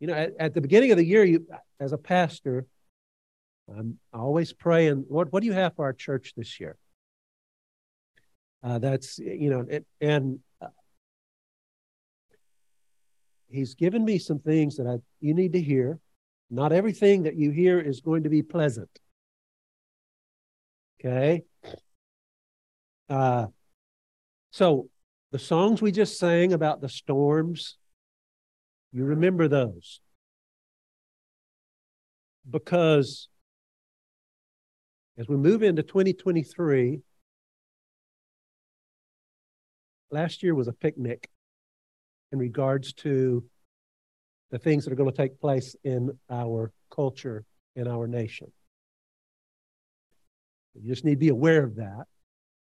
You know, at, at the beginning of the year, you as a pastor, I'm always praying, Lord, what do you have for our church this year? Uh, that's you know, it, and uh, He's given me some things that I you need to hear. Not everything that you hear is going to be pleasant. Okay. Uh, so the songs we just sang about the storms, you remember those. Because as we move into 2023, last year was a picnic in regards to the things that are going to take place in our culture, in our nation. You just need to be aware of that.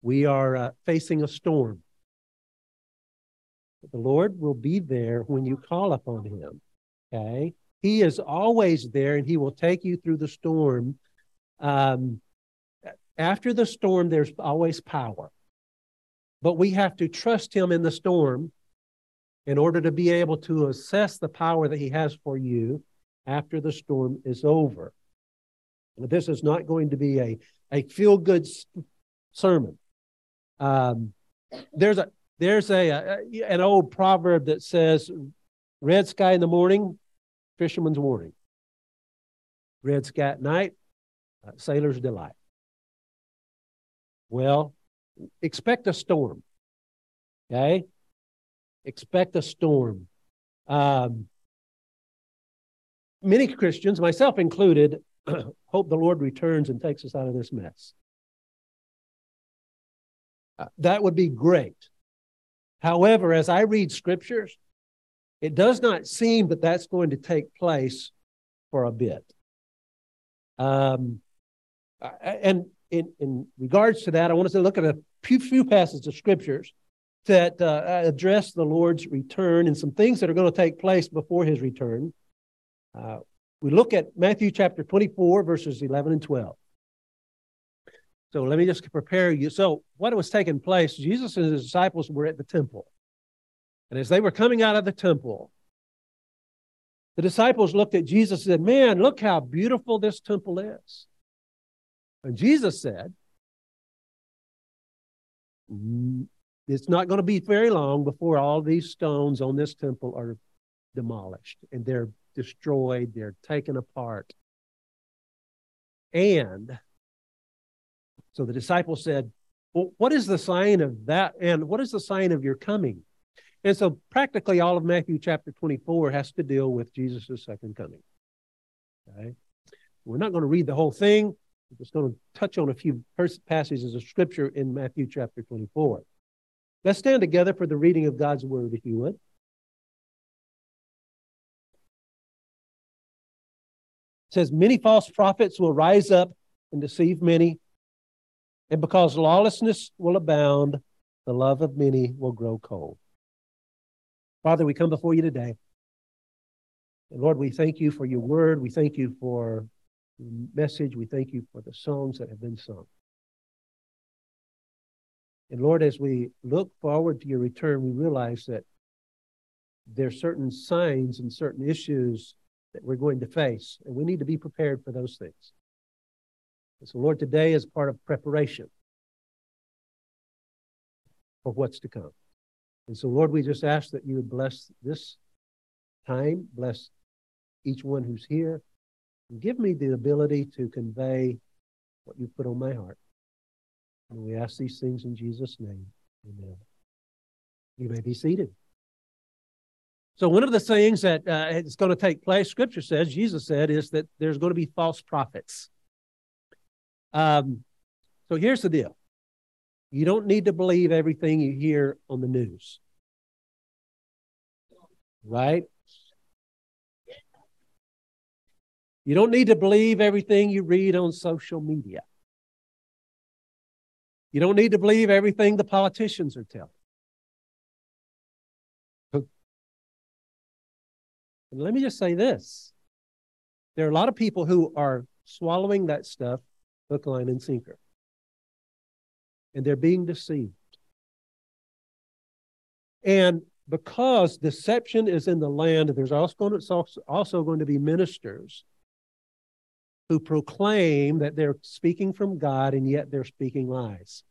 We are uh, facing a storm. The Lord will be there when you call upon Him. Okay? He is always there and He will take you through the storm. Um, after the storm, there's always power. But we have to trust Him in the storm in order to be able to assess the power that He has for you after the storm is over. This is not going to be a, a feel good sermon. Um, there's a there's a, a, an old proverb that says, "Red sky in the morning, fisherman's warning. Red sky at night, uh, sailor's delight." Well, expect a storm. Okay, expect a storm. Um, many Christians, myself included, hope the Lord returns and takes us out of this mess. Uh, that would be great. However, as I read scriptures, it does not seem that that's going to take place for a bit. Um, and in, in regards to that, I want to look at a few, few passages of scriptures that uh, address the Lord's return and some things that are going to take place before his return. Uh, we look at Matthew chapter 24, verses 11 and 12. So let me just prepare you. So, what was taking place, Jesus and his disciples were at the temple. And as they were coming out of the temple, the disciples looked at Jesus and said, Man, look how beautiful this temple is. And Jesus said, mm, It's not going to be very long before all these stones on this temple are demolished and they're destroyed, they're taken apart. And so the disciples said, Well, what is the sign of that? And what is the sign of your coming? And so practically all of Matthew chapter 24 has to deal with Jesus' second coming. Okay? We're not going to read the whole thing. We're just going to touch on a few passages of scripture in Matthew chapter 24. Let's stand together for the reading of God's word, if you would. It says, Many false prophets will rise up and deceive many. And because lawlessness will abound, the love of many will grow cold. Father, we come before you today. And Lord, we thank you for your word. We thank you for the message. We thank you for the songs that have been sung. And Lord, as we look forward to your return, we realize that there are certain signs and certain issues that we're going to face, and we need to be prepared for those things. So, Lord, today is part of preparation for what's to come. And so, Lord, we just ask that you would bless this time, bless each one who's here, and give me the ability to convey what you put on my heart. And we ask these things in Jesus' name. Amen. You may be seated. So, one of the things that uh, is going to take place, Scripture says, Jesus said, is that there's going to be false prophets. Um, so here's the deal you don't need to believe everything you hear on the news, right? You don't need to believe everything you read on social media. You don't need to believe everything the politicians are telling. And let me just say this there are a lot of people who are swallowing that stuff hook, line, and sinker. And they're being deceived. And because deception is in the land, there's also going to, be ministers who proclaim that they're speaking from God and yet they're speaking lies.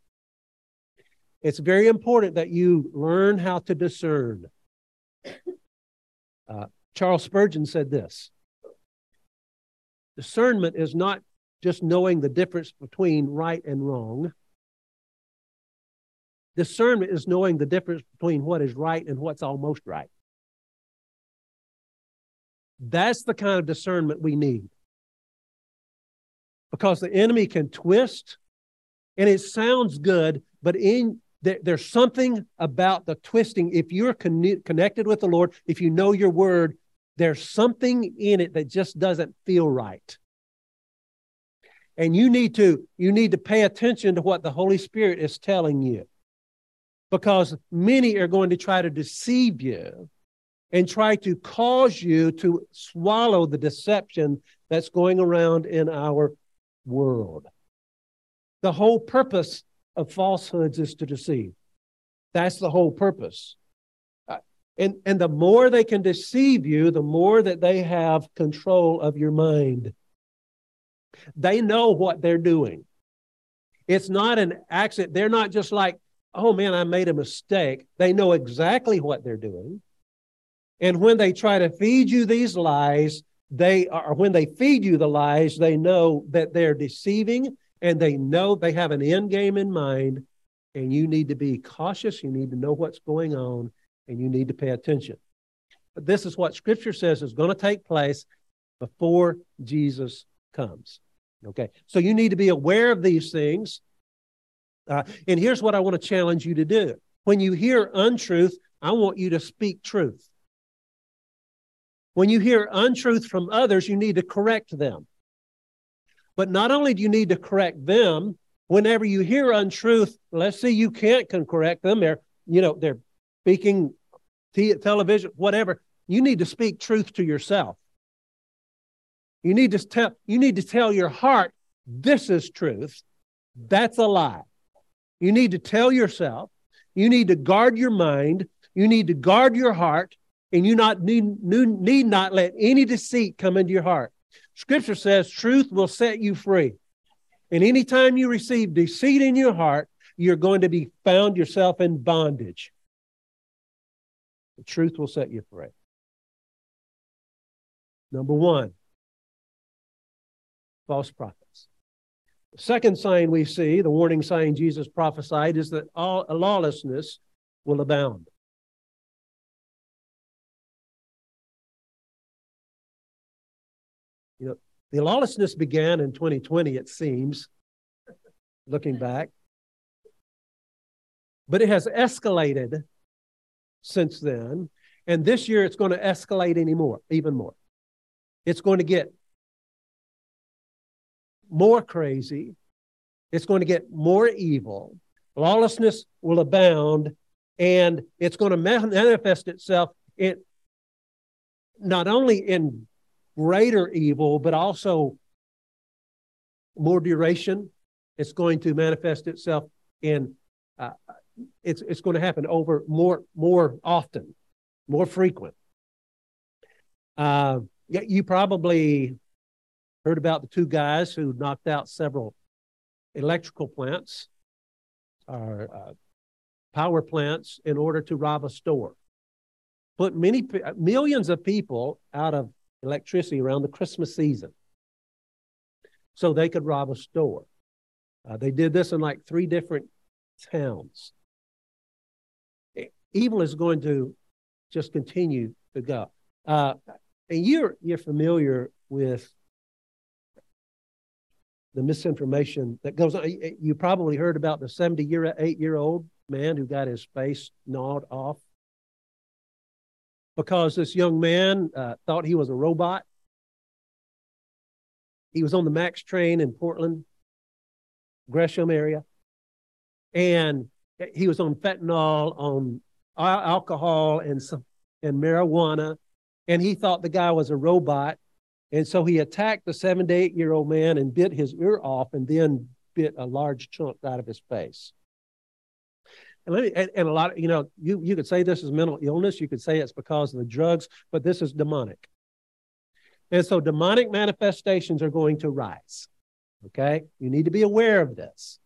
It's very important that you learn how to discern. Uh, Charles Spurgeon said this Discernment is not just knowing the difference between right and wrong. Discernment is knowing the difference between what is right and what's almost right. That's the kind of discernment we need. Because the enemy can twist, and it sounds good, but in there, there's something about the twisting. If you're con- connected with the Lord, if you know your word, there's something in it that just doesn't feel right and you need to you need to pay attention to what the holy spirit is telling you. Because many are going to try to deceive you and try to cause you to swallow the deception that's going around in our world. The whole purpose of falsehoods is to deceive. That's the whole purpose. Uh, and and the more they can deceive you the more that they have control of your mind they know what they're doing. It's not an accident. They're not just like, oh man, I made a mistake. They know exactly what they're doing. And when they try to feed you these lies, they are when they feed you the lies, they know that they're deceiving and they know they have an end game in mind. And you need to be cautious. You need to know what's going on and you need to pay attention. But this is what scripture says is going to take place before Jesus comes. Okay, so you need to be aware of these things. Uh, and here's what I want to challenge you to do when you hear untruth, I want you to speak truth. When you hear untruth from others, you need to correct them. But not only do you need to correct them, whenever you hear untruth, let's say you can't can correct them, they're, you know, they're speaking t- television, whatever, you need to speak truth to yourself. You need to tell you need to tell your heart this is truth. That's a lie. You need to tell yourself. You need to guard your mind. You need to guard your heart, and you not need, need not let any deceit come into your heart. Scripture says truth will set you free. And anytime you receive deceit in your heart, you're going to be found yourself in bondage. The truth will set you free. Number one, false prophets. The second sign we see, the warning sign Jesus prophesied, is that all lawlessness will abound. You know, the lawlessness began in 2020, it seems, looking back. But it has escalated since then. And this year it's going to escalate anymore, even more. It's going to get more crazy. It's going to get more evil. Lawlessness will abound, and it's going to manifest itself in not only in greater evil, but also more duration. It's going to manifest itself in uh, it's it's going to happen over more more often, more frequent. Uh, you probably Heard about the two guys who knocked out several electrical plants or uh, power plants in order to rob a store. Put many millions of people out of electricity around the Christmas season so they could rob a store. Uh, they did this in like three different towns. Evil is going to just continue to go. Uh, and you're you're familiar with the misinformation that goes on. You probably heard about the 70 year, eight year old man who got his face gnawed off because this young man uh, thought he was a robot. He was on the MAX train in Portland, Gresham area, and he was on fentanyl, on alcohol, and some and marijuana, and he thought the guy was a robot and so he attacked the seven to eight year old man and bit his ear off and then bit a large chunk out of his face. and let me and, and a lot of you know you you could say this is mental illness, you could say it's because of the drugs, but this is demonic. And so demonic manifestations are going to rise. Okay, you need to be aware of this.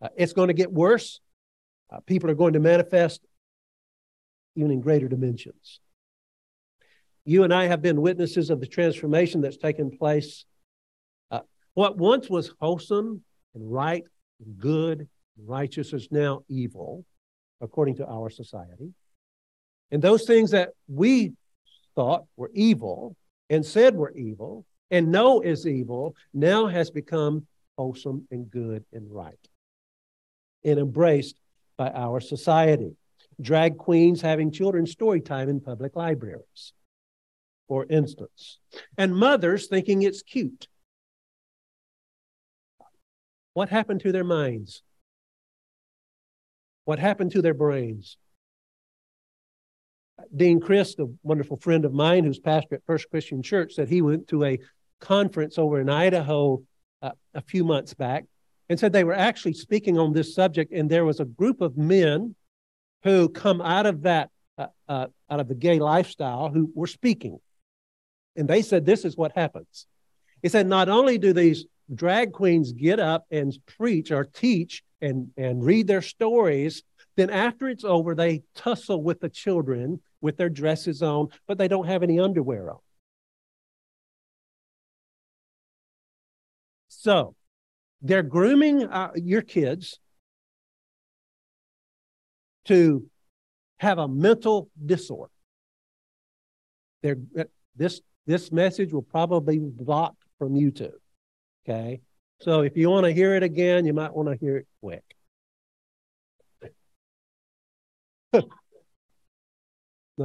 Uh, it's going to get worse. Uh, people are going to manifest even in greater dimensions. You and I have been witnesses of the transformation that's taken place. Uh, what once was wholesome and right and good and righteous is now evil, according to our society. And those things that we thought were evil and said were evil and know is evil now has become wholesome and good and right and embraced by our society. Drag queens having children's story time in public libraries, for instance, and mothers thinking it's cute. What happened to their minds? What happened to their brains? Dean Christ, a wonderful friend of mine who's pastor at First Christian Church, said he went to a conference over in Idaho uh, a few months back and said they were actually speaking on this subject, and there was a group of men who come out of that uh, uh, out of the gay lifestyle who were speaking, and they said this is what happens. He said not only do these drag queens get up and preach or teach and and read their stories, then after it's over they tussle with the children with their dresses on, but they don't have any underwear on. So they're grooming uh, your kids to have a mental disorder. They're, uh, this, this message will probably be blocked from YouTube. Okay. So if you want to hear it again, you might want to hear it quick. I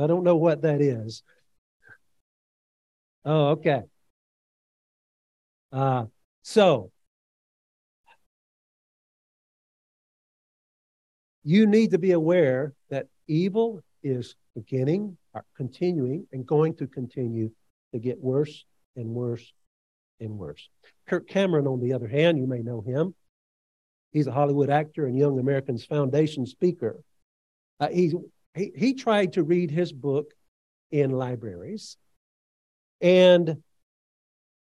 don't know what that is. Oh, okay. Uh, so, you need to be aware that evil is beginning, continuing, and going to continue to get worse and worse and worse. Kirk Cameron, on the other hand, you may know him. He's a Hollywood actor and Young America's Foundation speaker. Uh, he, he, he tried to read his book in libraries, and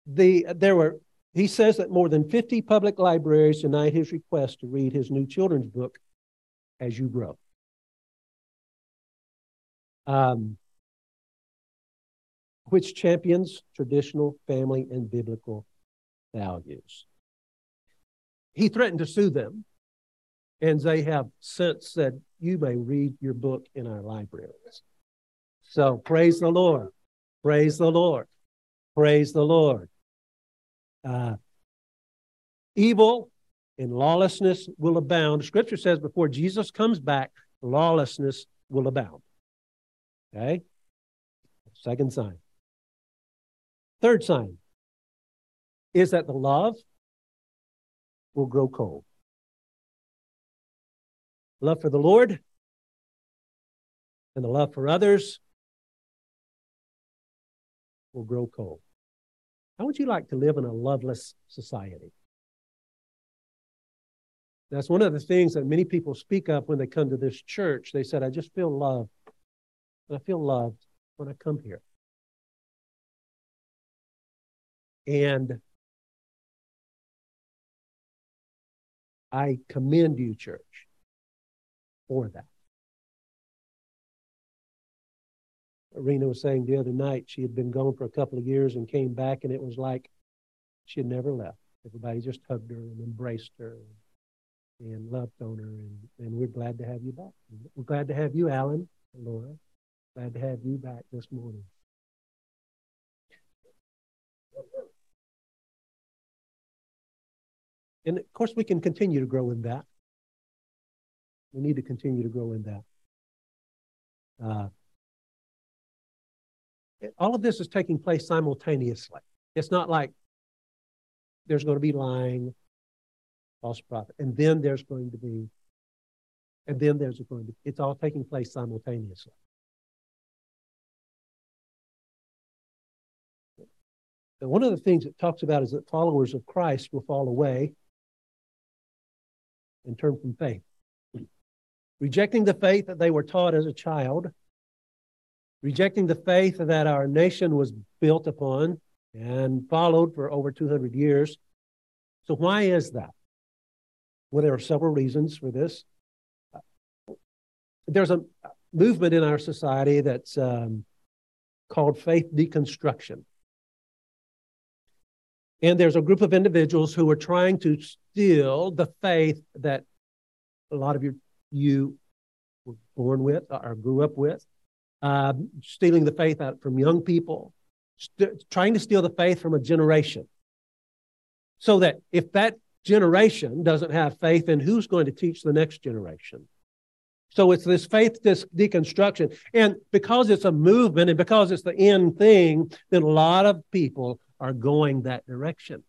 the there were he says that more than 50 public libraries denied his request to read his new children's book, As You Grow. Um, which champions traditional family and biblical values. He threatened to sue them, and they have since said, You may read your book in our libraries. So praise the Lord. Praise the Lord. Praise the Lord. Uh, evil and lawlessness will abound. Scripture says before Jesus comes back, lawlessness will abound. Okay? Second sign. Third sign is that the love will grow cold. Love for the Lord and the love for others will grow cold. How would you like to live in a loveless society? That's one of the things that many people speak of when they come to this church. They said, I just feel loved. I feel loved when I come here. And I commend you, church, for that. Rena was saying the other night she had been gone for a couple of years and came back, and it was like she had never left. Everybody just hugged her and embraced her and, loved on her, and, and we're glad to have you back. We're glad to have you, Alan Laura. Glad to have you back this morning. And of course, we can continue to grow in that. We need to continue to grow in that. Uh, all of this is taking place simultaneously. It's not like there's going to be lying, false prophet, and then there's going to be, and then there's going to, be, it's all taking place simultaneously. And one of the things it talks about is that followers of Christ will fall away and turn from faith. rejecting the faith that they were taught as a child, rejecting the faith that our nation was built upon and followed for over 200 years. So, why is that? Well, there are several reasons for this. There's a movement in our society that's um, called faith deconstruction. And there's a group of individuals who are trying to steal the faith that a lot of you, you were born with or grew up with, uh, stealing the faith out from young people, st- trying to steal the faith from a generation. So that if that generation doesn't have faith, then who's going to teach the next generation? So it's this faith this deconstruction. And because it's a movement and because it's the end thing, then a lot of people are going that direction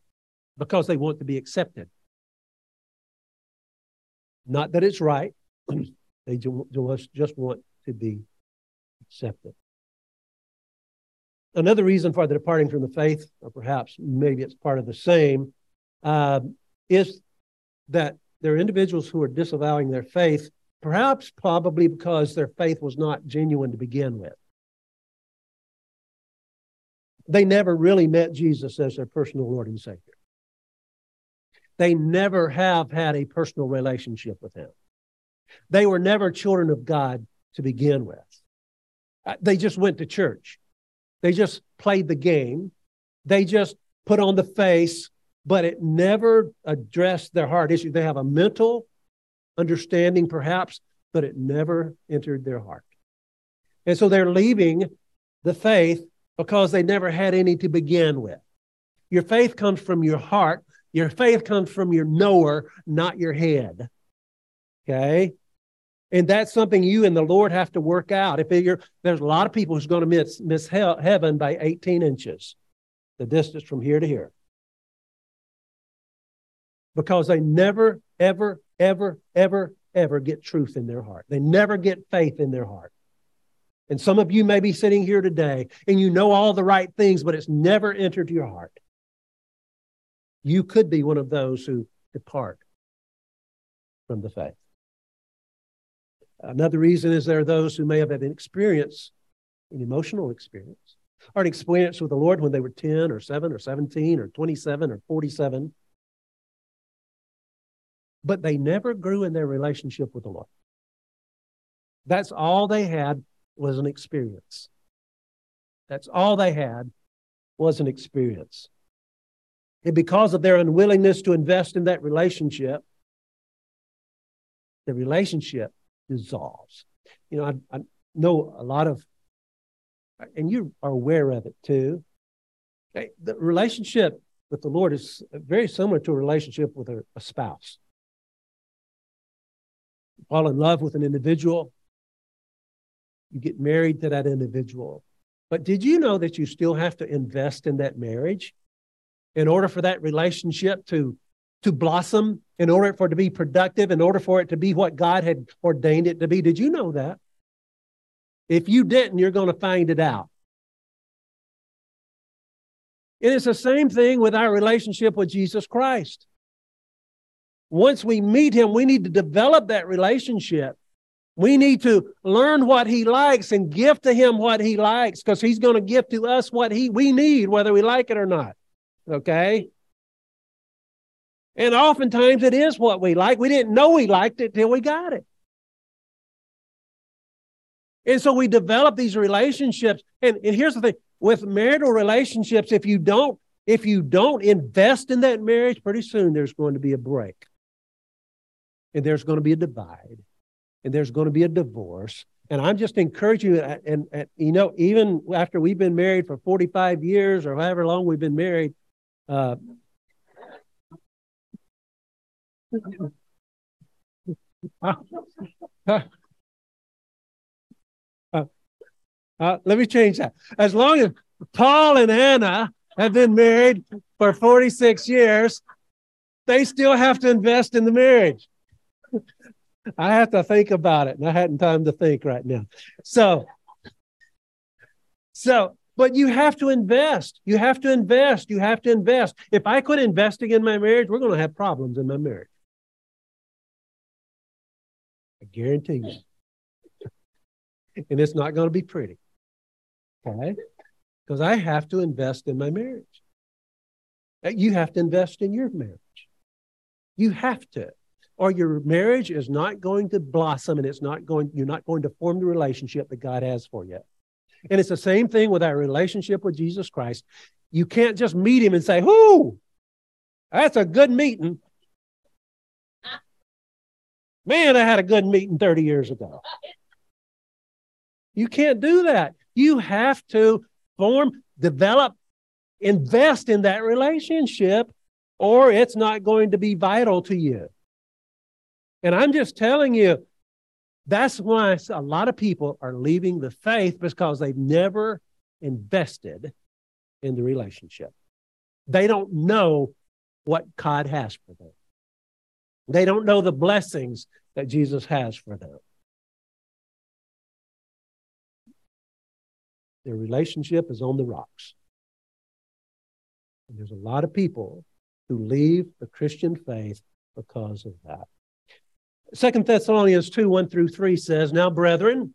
because they want to be accepted. Not that it's right, they just want to be accepted. Another reason for the departing from the faith, or perhaps maybe it's part of the same, uh, is that there are individuals who are disavowing their faith, perhaps probably because their faith was not genuine to begin with they never really met Jesus as their personal Lord and Savior. They never have had a personal relationship with Him. They were never children of God to begin with. Uh, they just went to church. They just played the game. They just put on the face, but it never addressed their heart issue. They have a mental understanding, perhaps, but it never entered their heart. And so they're leaving the faith because they never had any to begin with. Your faith comes from your heart. Your faith comes from your knower, not your head. Okay? And that's something you and the Lord have to work out. If there's a lot of people who's going to miss, miss hell, heaven by 18 inches, the distance from here to here. Because they never, ever, ever, ever, ever get truth in their heart. They never get faith in their heart. And some of you may be sitting here today and you know all the right things, but it's never entered your heart. You could be one of those who depart from the faith. Another reason is there are those who may have had an experience, an emotional experience, or an experience with the Lord when they were 10 or 7 or 17 or 27 or 47, but they never grew in their relationship with the Lord. That's all they had was an experience. That's all they had was an experience. And because of their unwillingness to invest in that relationship, the relationship dissolves. You know, I, I know a lot of, and you are aware of it too. The relationship with the Lord is very similar to a relationship with a, a spouse. fall in love with an individual, you get married to that individual. But did you know that you still have to invest in that marriage in order for that relationship to, to blossom, in order for it to be productive, in order for it to be what God had ordained it to be? Did you know that? If you didn't, you're going to find it out. And it's the same thing with our relationship with Jesus Christ. Once we meet him, we need to develop that relationship. We need to learn what he likes and give to him what he likes because he's going to give to us what he we need, whether we like it or not. Okay? And oftentimes it is what we like. We didn't know we liked it till we got it. And so we develop these relationships. And, and here's the thing with marital relationships, if you don't, if you don't invest in that marriage, pretty soon there's going to be a break. And there's going to be a divide and there's going to be a divorce. And I'm just encouraging you, and, and, and, you know, even after we've been married for 45 years or however long we've been married, uh, uh, uh, let me change that. As long as Paul and Anna have been married for 46 years, they still have to invest in the marriage. I have to think about it, and I hadn't time to think right now. So, so, but you have to invest. You have to invest. You have to invest. If I quit investing in my marriage, we're going to have problems in my marriage. I guarantee you. and it's not going to be pretty. Okay? Because I have to invest in my marriage. Uh, you have to invest in your marriage. You have to. Or your marriage is not going to blossom and it's not going, you're not going to form the relationship that God has for you. And it's the same thing with our relationship with Jesus Christ. You can't just meet him and say, Whoo, that's a good meeting. Man, I had a good meeting 30 years ago. You can't do that. You have to form, develop, invest in that relationship, or it's not going to be vital to you. And I'm just telling you, that's why a lot of people are leaving the faith because they've never invested in the relationship. They don't know what God has for them. They don't know the blessings that Jesus has for them. Their relationship is on the rocks. And there's a lot of people who leave the Christian faith because of that. Second Thessalonians 2 1 through 3 says, Now, brethren,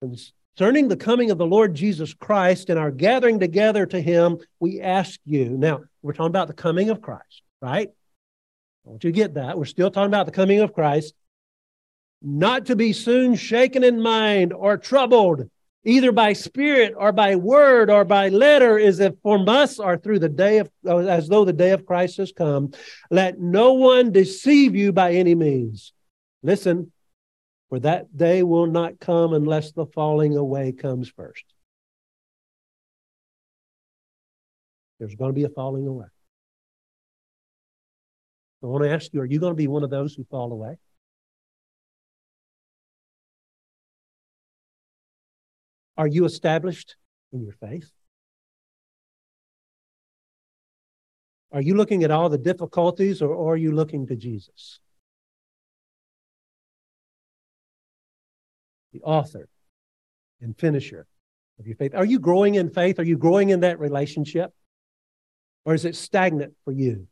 concerning the coming of the Lord Jesus Christ and our gathering together to him, we ask you. Now, we're talking about the coming of Christ, right? Want you get that. We're still talking about the coming of Christ. Not to be soon shaken in mind or troubled either by spirit or by word or by letter, is if from us or through the day of, as though the day of Christ has come. Let no one deceive you by any means. Listen, for that day will not come unless the falling away comes first. There's going to be a falling away. I want to ask you, are you going to be one of those who fall away? Are you established in your faith? Are you looking at all the difficulties or, are you looking to Jesus? The author and finisher of your faith. Are you growing in faith? Are you growing in that relationship? Or is it stagnant for you?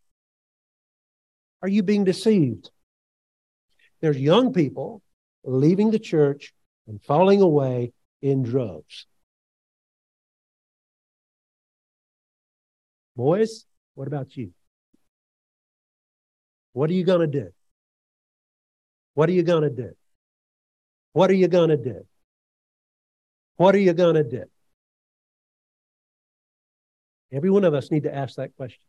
Are you being deceived? There's young people leaving the church and falling away in droves. Boys, what about you? What are you going to do? What are you going to do? What are you going to do? What are you going to do? Every one of us need to ask that question.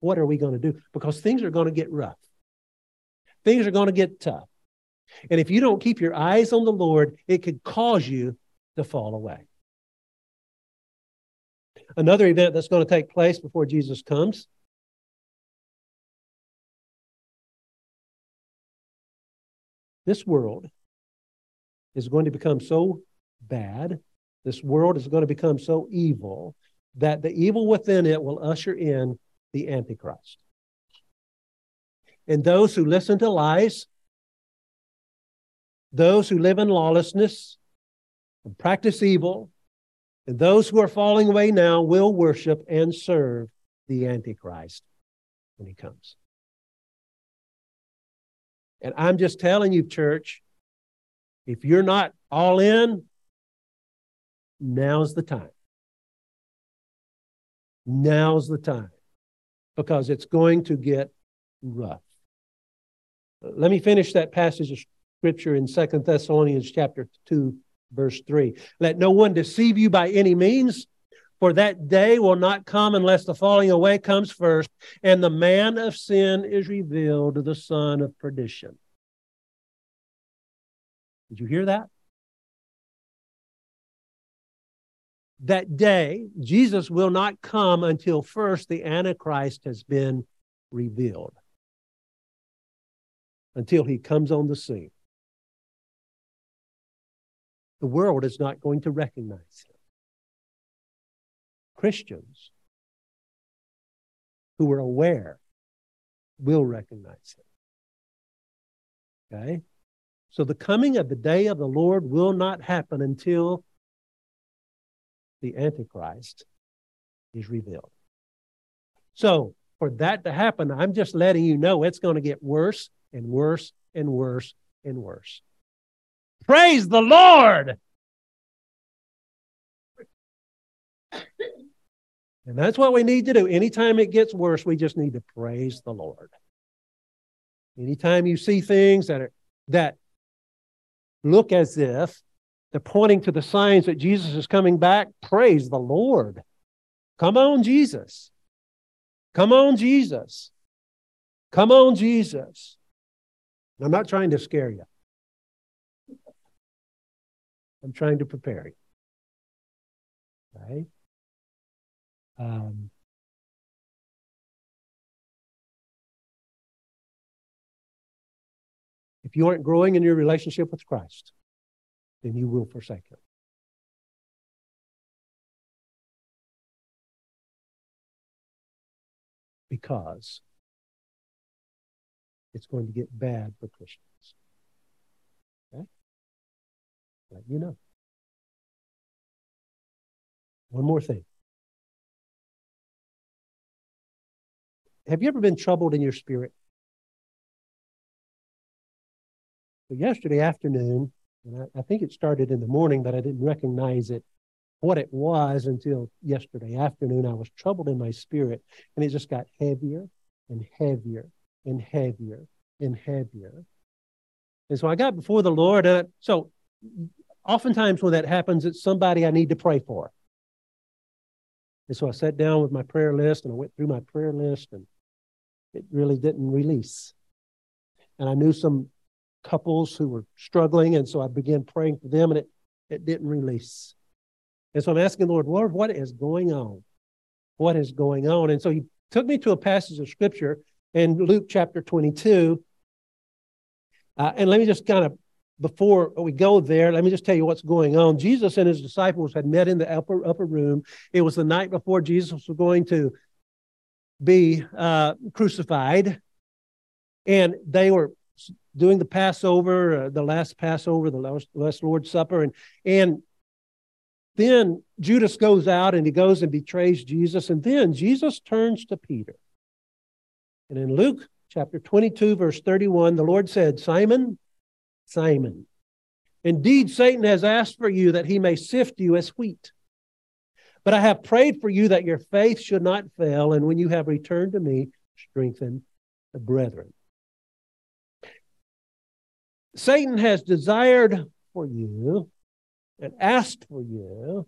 What are we going to do? Because things are going to get rough. Things are going to get tough. And if you don't keep your eyes on the Lord, it could cause you to fall away. Another event that's going to take place before Jesus comes this world is going to become so bad, this world is going to become so evil that the evil within it will usher in the Antichrist. And those who listen to lies, those who live in lawlessness and practice evil, and those who are falling away now will worship and serve the Antichrist when he comes. And I'm just telling you, church, if you're not all in, now's the time. Now's the time because it's going to get rough. Let me finish that passage scripture in Second Thessalonians chapter 2, verse 3. Let no one deceive you by any means, for that day will not come unless the falling away comes first, and the man of sin is revealed, the son of perdition. Did you hear that? That day, Jesus will not come until first the Antichrist has been revealed, until he comes on the scene the world is not going to recognize him. Christians who are aware will recognize him. Okay? So the coming of the day of the Lord will not happen until the Antichrist is revealed. So, for that to happen, I'm just letting you know it's going to get worse and worse and worse and worse. Praise the Lord. And that's what we need to do. Anytime it gets worse, we just need to praise the Lord. Anytime you see things that are that look as if they're pointing to the signs that Jesus is coming back, praise the Lord. Come on, Jesus. Come on, Jesus. Come on, Jesus. I'm not trying to scare you. I'm trying to prepare you. Right? Um, if you aren't growing in your relationship with Christ, then you will forsake Him. Because it's going to get bad for Christians. Okay? Let you know. One more thing. Have you ever been troubled in your spirit? But yesterday afternoon, and I, I, think it started in the morning, but I didn't recognize it, what it was until yesterday afternoon. I was troubled in my spirit, and it just got heavier and heavier and heavier and heavier. And so I got before the Lord. And so oftentimes when that happens, it's somebody I need to pray for. And so I sat down with my prayer list and I went through my prayer list and it really didn't release. And I knew some couples who were struggling, and so I began praying for them, and it, it didn't release. And so I'm asking the Lord, Lord, what is going on? What is going on? And so he took me to a passage of scripture in Luke chapter 22. Uh, and let me just kind of, before we go there, let me just tell you what's going on. Jesus and his disciples had met in the upper, upper room. It was the night before Jesus was going to be uh, crucified. And they were doing the Passover, uh, the last Passover, the last, last Lord's Supper. And, and then Judas goes out and he goes and betrays Jesus. And then Jesus turns to Peter. And in Luke chapter 22, verse 31, the Lord said, Simon, Simon, indeed Satan has asked for you that he may sift you as wheat. But I have prayed for you that your faith should not fail, and when you have returned to me, strengthen the brethren. Satan has desired for you and asked for you.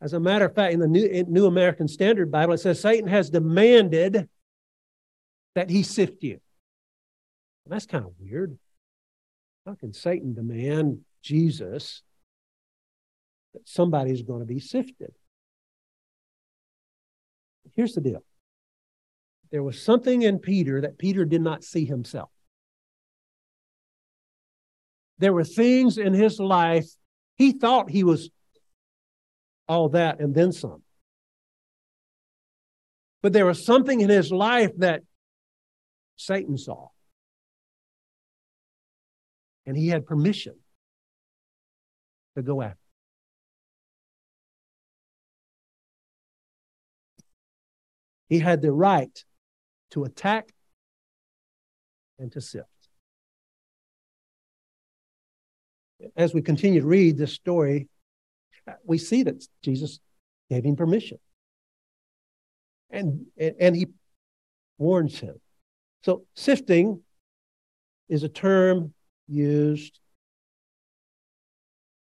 As a matter of fact, in the New, New American Standard Bible, it says Satan has demanded that he sift you. That's kind of weird. How can Satan demand Jesus that somebody's going to be sifted. Here's the deal there was something in Peter that Peter did not see himself. There were things in his life, he thought he was all that and then some. But there was something in his life that Satan saw. And he had permission to go after. He had the right to attack and to sift. As we continue to read this story, we see that Jesus gave him permission. And, and, and he warns him. So, sifting is a term used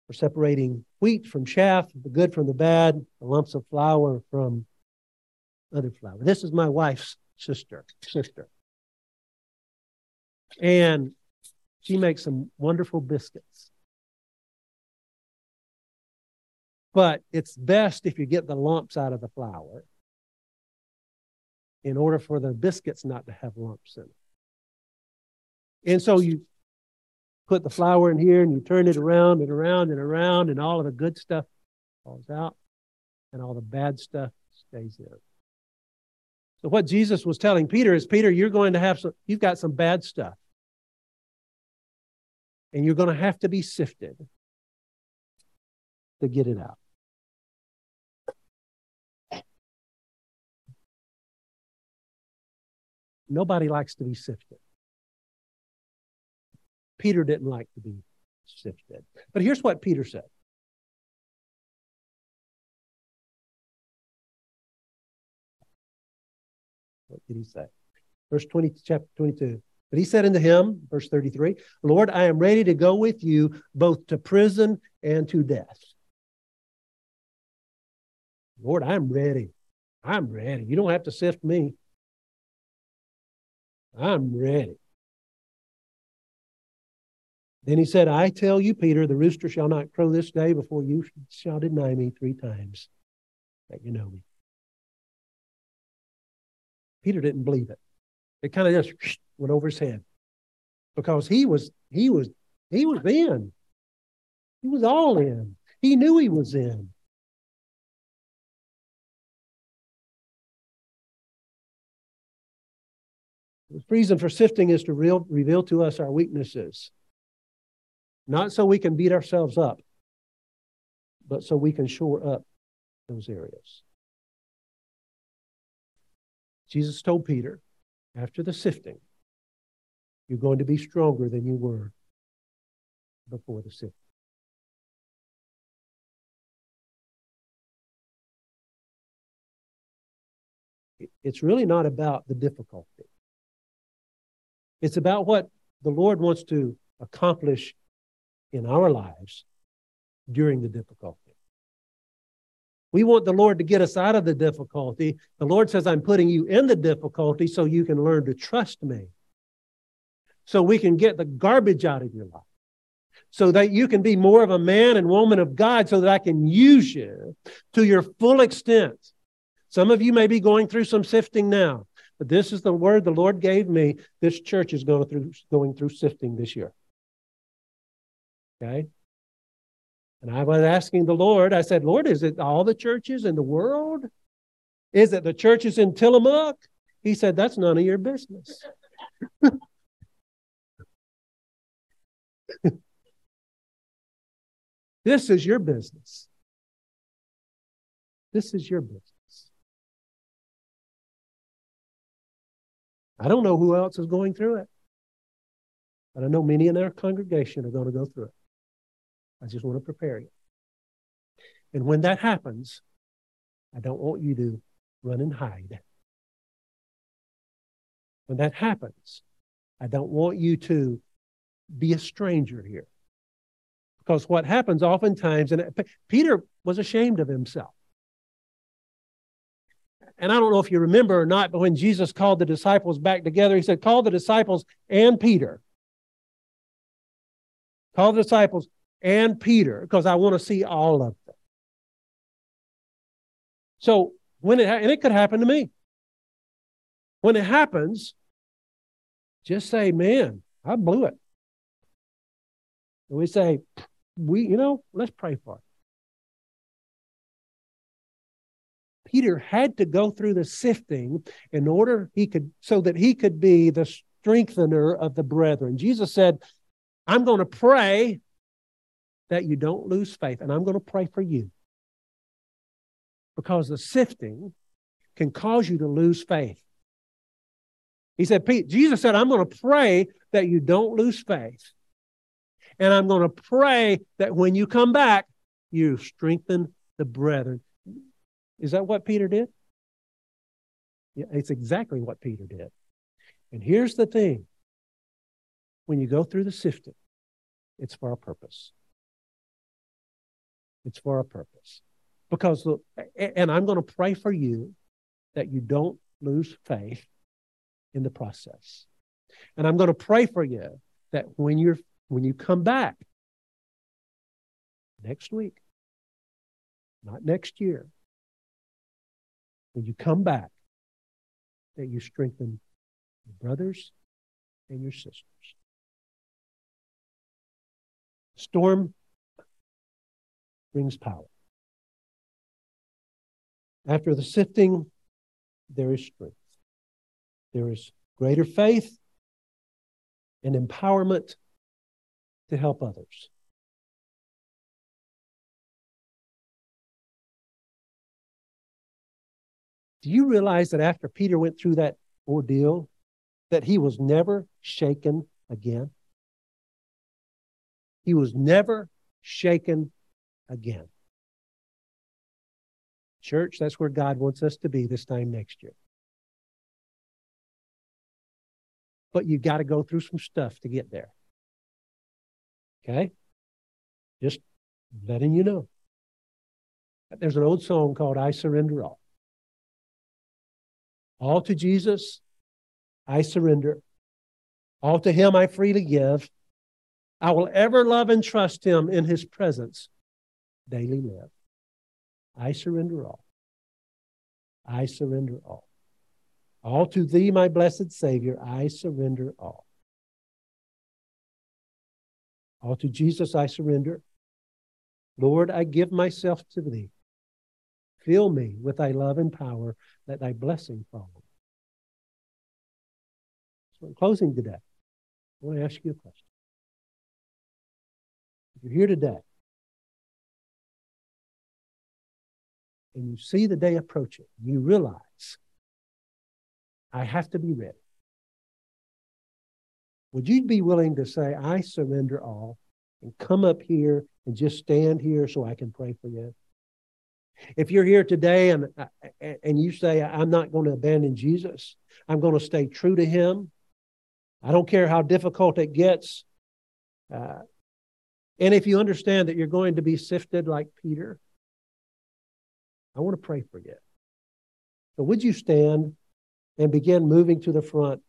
for separating wheat from chaff, the good from the bad, the lumps of flour from other flour. This is my wife's sister, sister. And she makes some wonderful biscuits. But it's best if you get the lumps out of the flour in order for the biscuits not to have lumps in it. And so you put the flour in here and you turn it around and around and around, and all of the good stuff falls out and all the bad stuff stays in. So what Jesus was telling Peter is, Peter, you're going to have some, you've got some bad stuff. And you're going to have to be sifted to get it out. Nobody likes to be sifted. Peter didn't like to be sifted. But here's what Peter said. What did he say? Verse 20, chapter 22. But he said unto him, verse 33, Lord, I am ready to go with you both to prison and to death. Lord, I'm ready. I'm ready. You don't have to sift me. I'm ready. Then he said, I tell you, Peter, the rooster shall not crow this day before you shall deny me three times that you know me. Peter didn't believe it. It kind of just went over his head because he was he was he was in. He was all in. He knew he was in. The reason for sifting is to real, reveal to us our weaknesses. Not so we can beat ourselves up, but so we can shore up those areas. Jesus told Peter after the sifting, you're going to be stronger than you were before the sifting. It's really not about the difficulty. It's about what the Lord wants to accomplish in our lives during the difficulty. We want the Lord to get us out of the difficulty. The Lord says, I'm putting you in the difficulty so you can learn to trust me. So we can get the garbage out of your life. So that you can be more of a man and woman of God, so that I can use you to your full extent. Some of you may be going through some sifting now. But this is the word the Lord gave me. This church is going through going through sifting this year. Okay? And I was asking the Lord, I said, Lord, is it all the churches in the world? Is it the churches in Tillamook? He said, That's none of your business. this is your business. This is your business. I don't know who else is going through it, but I know many in our congregation are going to go through it. I just want to prepare you. And when that happens, I don't want you to run and hide. When that happens, I don't want you to be a stranger here. Because what happens oftentimes, and Peter was ashamed of himself and I don't know if you remember or not, but when Jesus called the disciples back together, he said, Call the disciples and Peter. Call the disciples and Peter, because I want to see all of them. So when it and it could happen to me. When it happens, just say, Man, I blew it. And we say, we, you know, let's pray for it. Peter had to go through the sifting in order he could, so that he could be the strengthener of the brethren. Jesus said, I'm going to pray that you don't lose faith, and I'm going to pray for you. Because the sifting can cause you to lose faith. He said, Pete, Jesus said, I'm going to pray that you don't lose faith. And I'm going to pray that when you come back, you strengthen the brethren. Is that what Peter did? Yeah, it's exactly what Peter did. And here's the thing when you go through the sifting, it's for a purpose. It's for a purpose. Because, look, and I'm going to pray for you that you don't lose faith in the process. And I'm going to pray for you that when you're when you come back next week, not next year, when you come back, that you strengthen your brothers and your sisters. Storm brings power. After the sifting, there is strength. There is greater faith and empowerment to help others. Do you realize that after Peter went through that ordeal, that he was never shaken again? He was never shaken again. Church, that's where God wants us to be this time next year. But you've got to go through some stuff to get there. Okay? Just letting you know. There's an old song called I Surrender All. All to Jesus, I surrender. All to Him I freely give. I will ever love and trust Him in His presence daily live. I surrender all. I surrender all. All to Thee, my blessed Savior, I surrender all. All to Jesus I surrender. Lord, I give myself to Thee. Fill me with Thy love and power. Let Thy blessing follow. So, in closing today, I want to ask you a question. If you're here today and you see the day approaching, you realize I have to be ready. Would you be willing to say, I surrender all and come up here and just stand here so I can pray for you? If you're here today and, and you say, I'm not going to abandon Jesus, I'm going to stay true to him, I don't care how difficult it gets. Uh, and if you understand that you're going to be sifted like Peter, I want to pray for you. So, would you stand and begin moving to the front?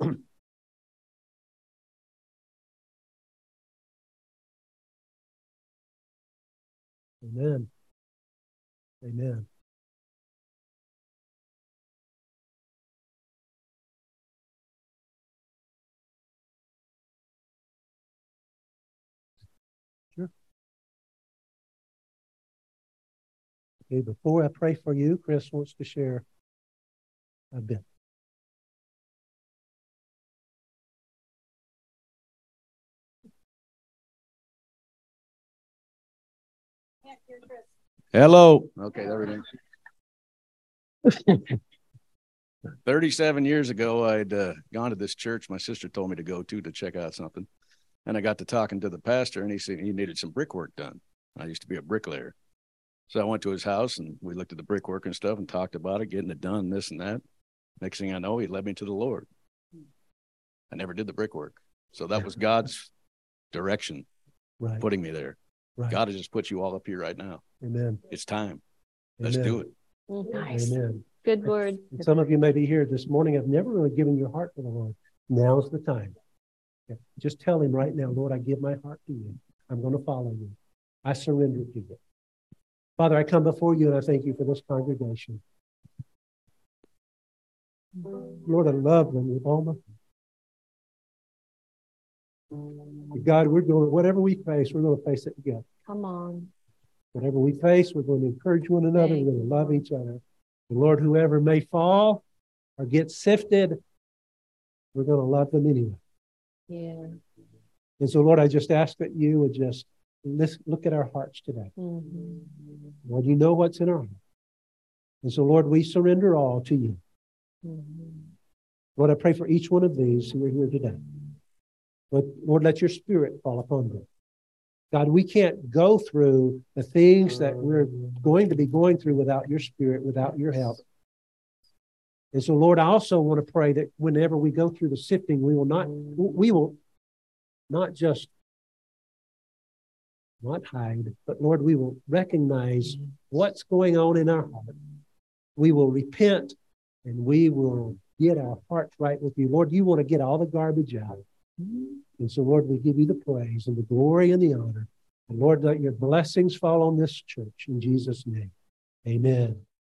Amen. Amen. Okay, before I pray for you, Chris wants to share a bit. Hello. Okay, there we go. 37 years ago, I'd uh, gone to this church my sister told me to go to to check out something. And I got to talking to the pastor, and he said he needed some brickwork done. I used to be a bricklayer. So I went to his house and we looked at the brickwork and stuff and talked about it, getting it done, this and that. Next thing I know, he led me to the Lord. I never did the brickwork. So that was God's direction, Right. putting me there. right. God has just put you all up here right now. Amen. It's time. Let's Amen. do it. Mm, nice. Amen. Good word. And some of you may be here this morning I've never really given your heart to the Lord. Now's the time. Just tell him right now, Lord, I give my heart to you. I'm going to follow you. I surrender to you. Father, I come before you and I thank you for this congregation. Lord, I love them with all my heart. God, we're going, whatever we face, we're going to face it together. Come on. Whatever we face, we're going to encourage one another. We're going to love each other. And Lord, whoever may fall or get sifted, we're going to love them anyway. Yeah. And so, Lord, I just ask that you would just listen, look at our hearts today. hmm Lord, you know what's in our heart. And so, Lord, we surrender all to you. hmm Lord, I pray for each one of these who are here today. But Lord, let your spirit fall upon them. God, we can't go through the things that we're going to be going through without your spirit, without your help. And so, Lord, I also want to pray that whenever we go through the sifting, we will not, we will not just not hide, but Lord, we will recognize what's going on in our heart. We will repent and we will get our hearts right with you. Lord, you want to get all the garbage out. Mm-hmm. And so, Lord, we give you the praise and the glory and the honor. And Lord, let your blessings fall on this church in Jesus' name. Amen.